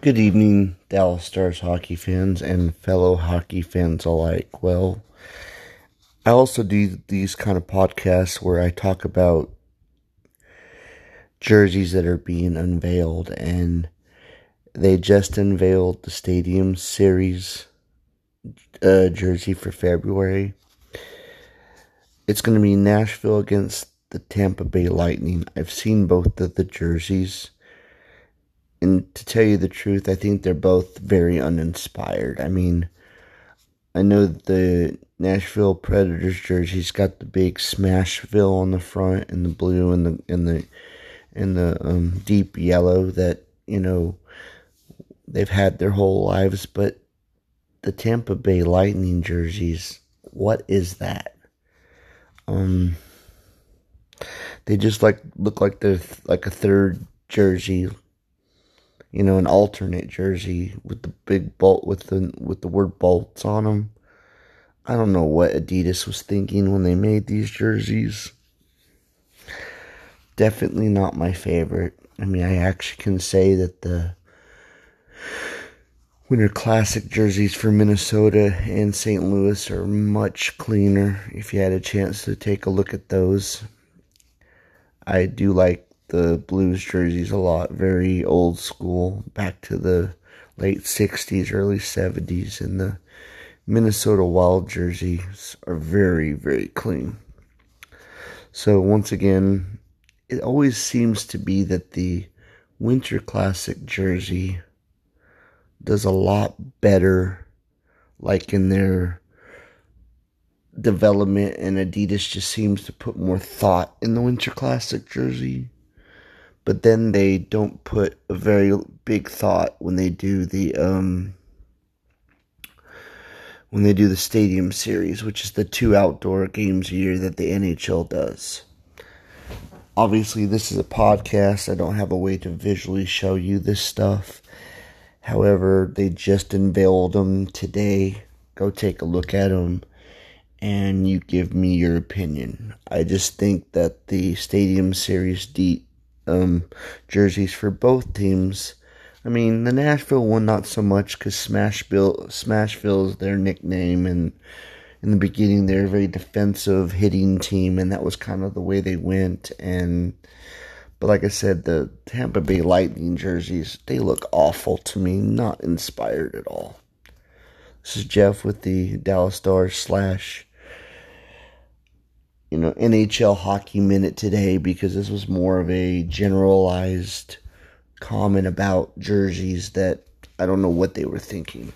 Good evening, Dallas Stars hockey fans and fellow hockey fans alike. Well, I also do these kind of podcasts where I talk about jerseys that are being unveiled, and they just unveiled the Stadium Series uh, jersey for February. It's going to be Nashville against the Tampa Bay Lightning. I've seen both of the jerseys and to tell you the truth, I think they're both very uninspired. I mean, I know the Nashville Predators jersey's got the big Smashville on the front and the blue and the and the and the um, deep yellow that you know they've had their whole lives, but the Tampa Bay Lightning jerseys, what is that? Um, they just like look like they're like a third jersey you know, an alternate jersey with the big bolt with the with the word bolts on them. I don't know what Adidas was thinking when they made these jerseys. Definitely not my favorite. I mean, I actually can say that the Winter Classic jerseys for Minnesota and St. Louis are much cleaner. If you had a chance to take a look at those, I do like the Blues jerseys a lot. Very old school, back to the late 60s, early 70s. And the Minnesota Wild jerseys are very, very clean. So, once again, it always seems to be that the Winter Classic jersey does a lot better, like in their development, and Adidas just seems to put more thought in the Winter Classic jersey but then they don't put a very big thought when they do the um when they do the stadium series, which is the two outdoor games a year that the NHL does. Obviously, this is a podcast. I don't have a way to visually show you this stuff. However, they just unveiled them today. Go take a look at them and you give me your opinion. I just think that the Stadium Series D um, jerseys for both teams. I mean, the Nashville one not so much because Smashville Smashville is their nickname, and in the beginning they're a very defensive hitting team, and that was kind of the way they went. And but like I said, the Tampa Bay Lightning jerseys they look awful to me, not inspired at all. This is Jeff with the Dallas Stars slash you know, NHL Hockey Minute today because this was more of a generalized comment about jerseys that I don't know what they were thinking.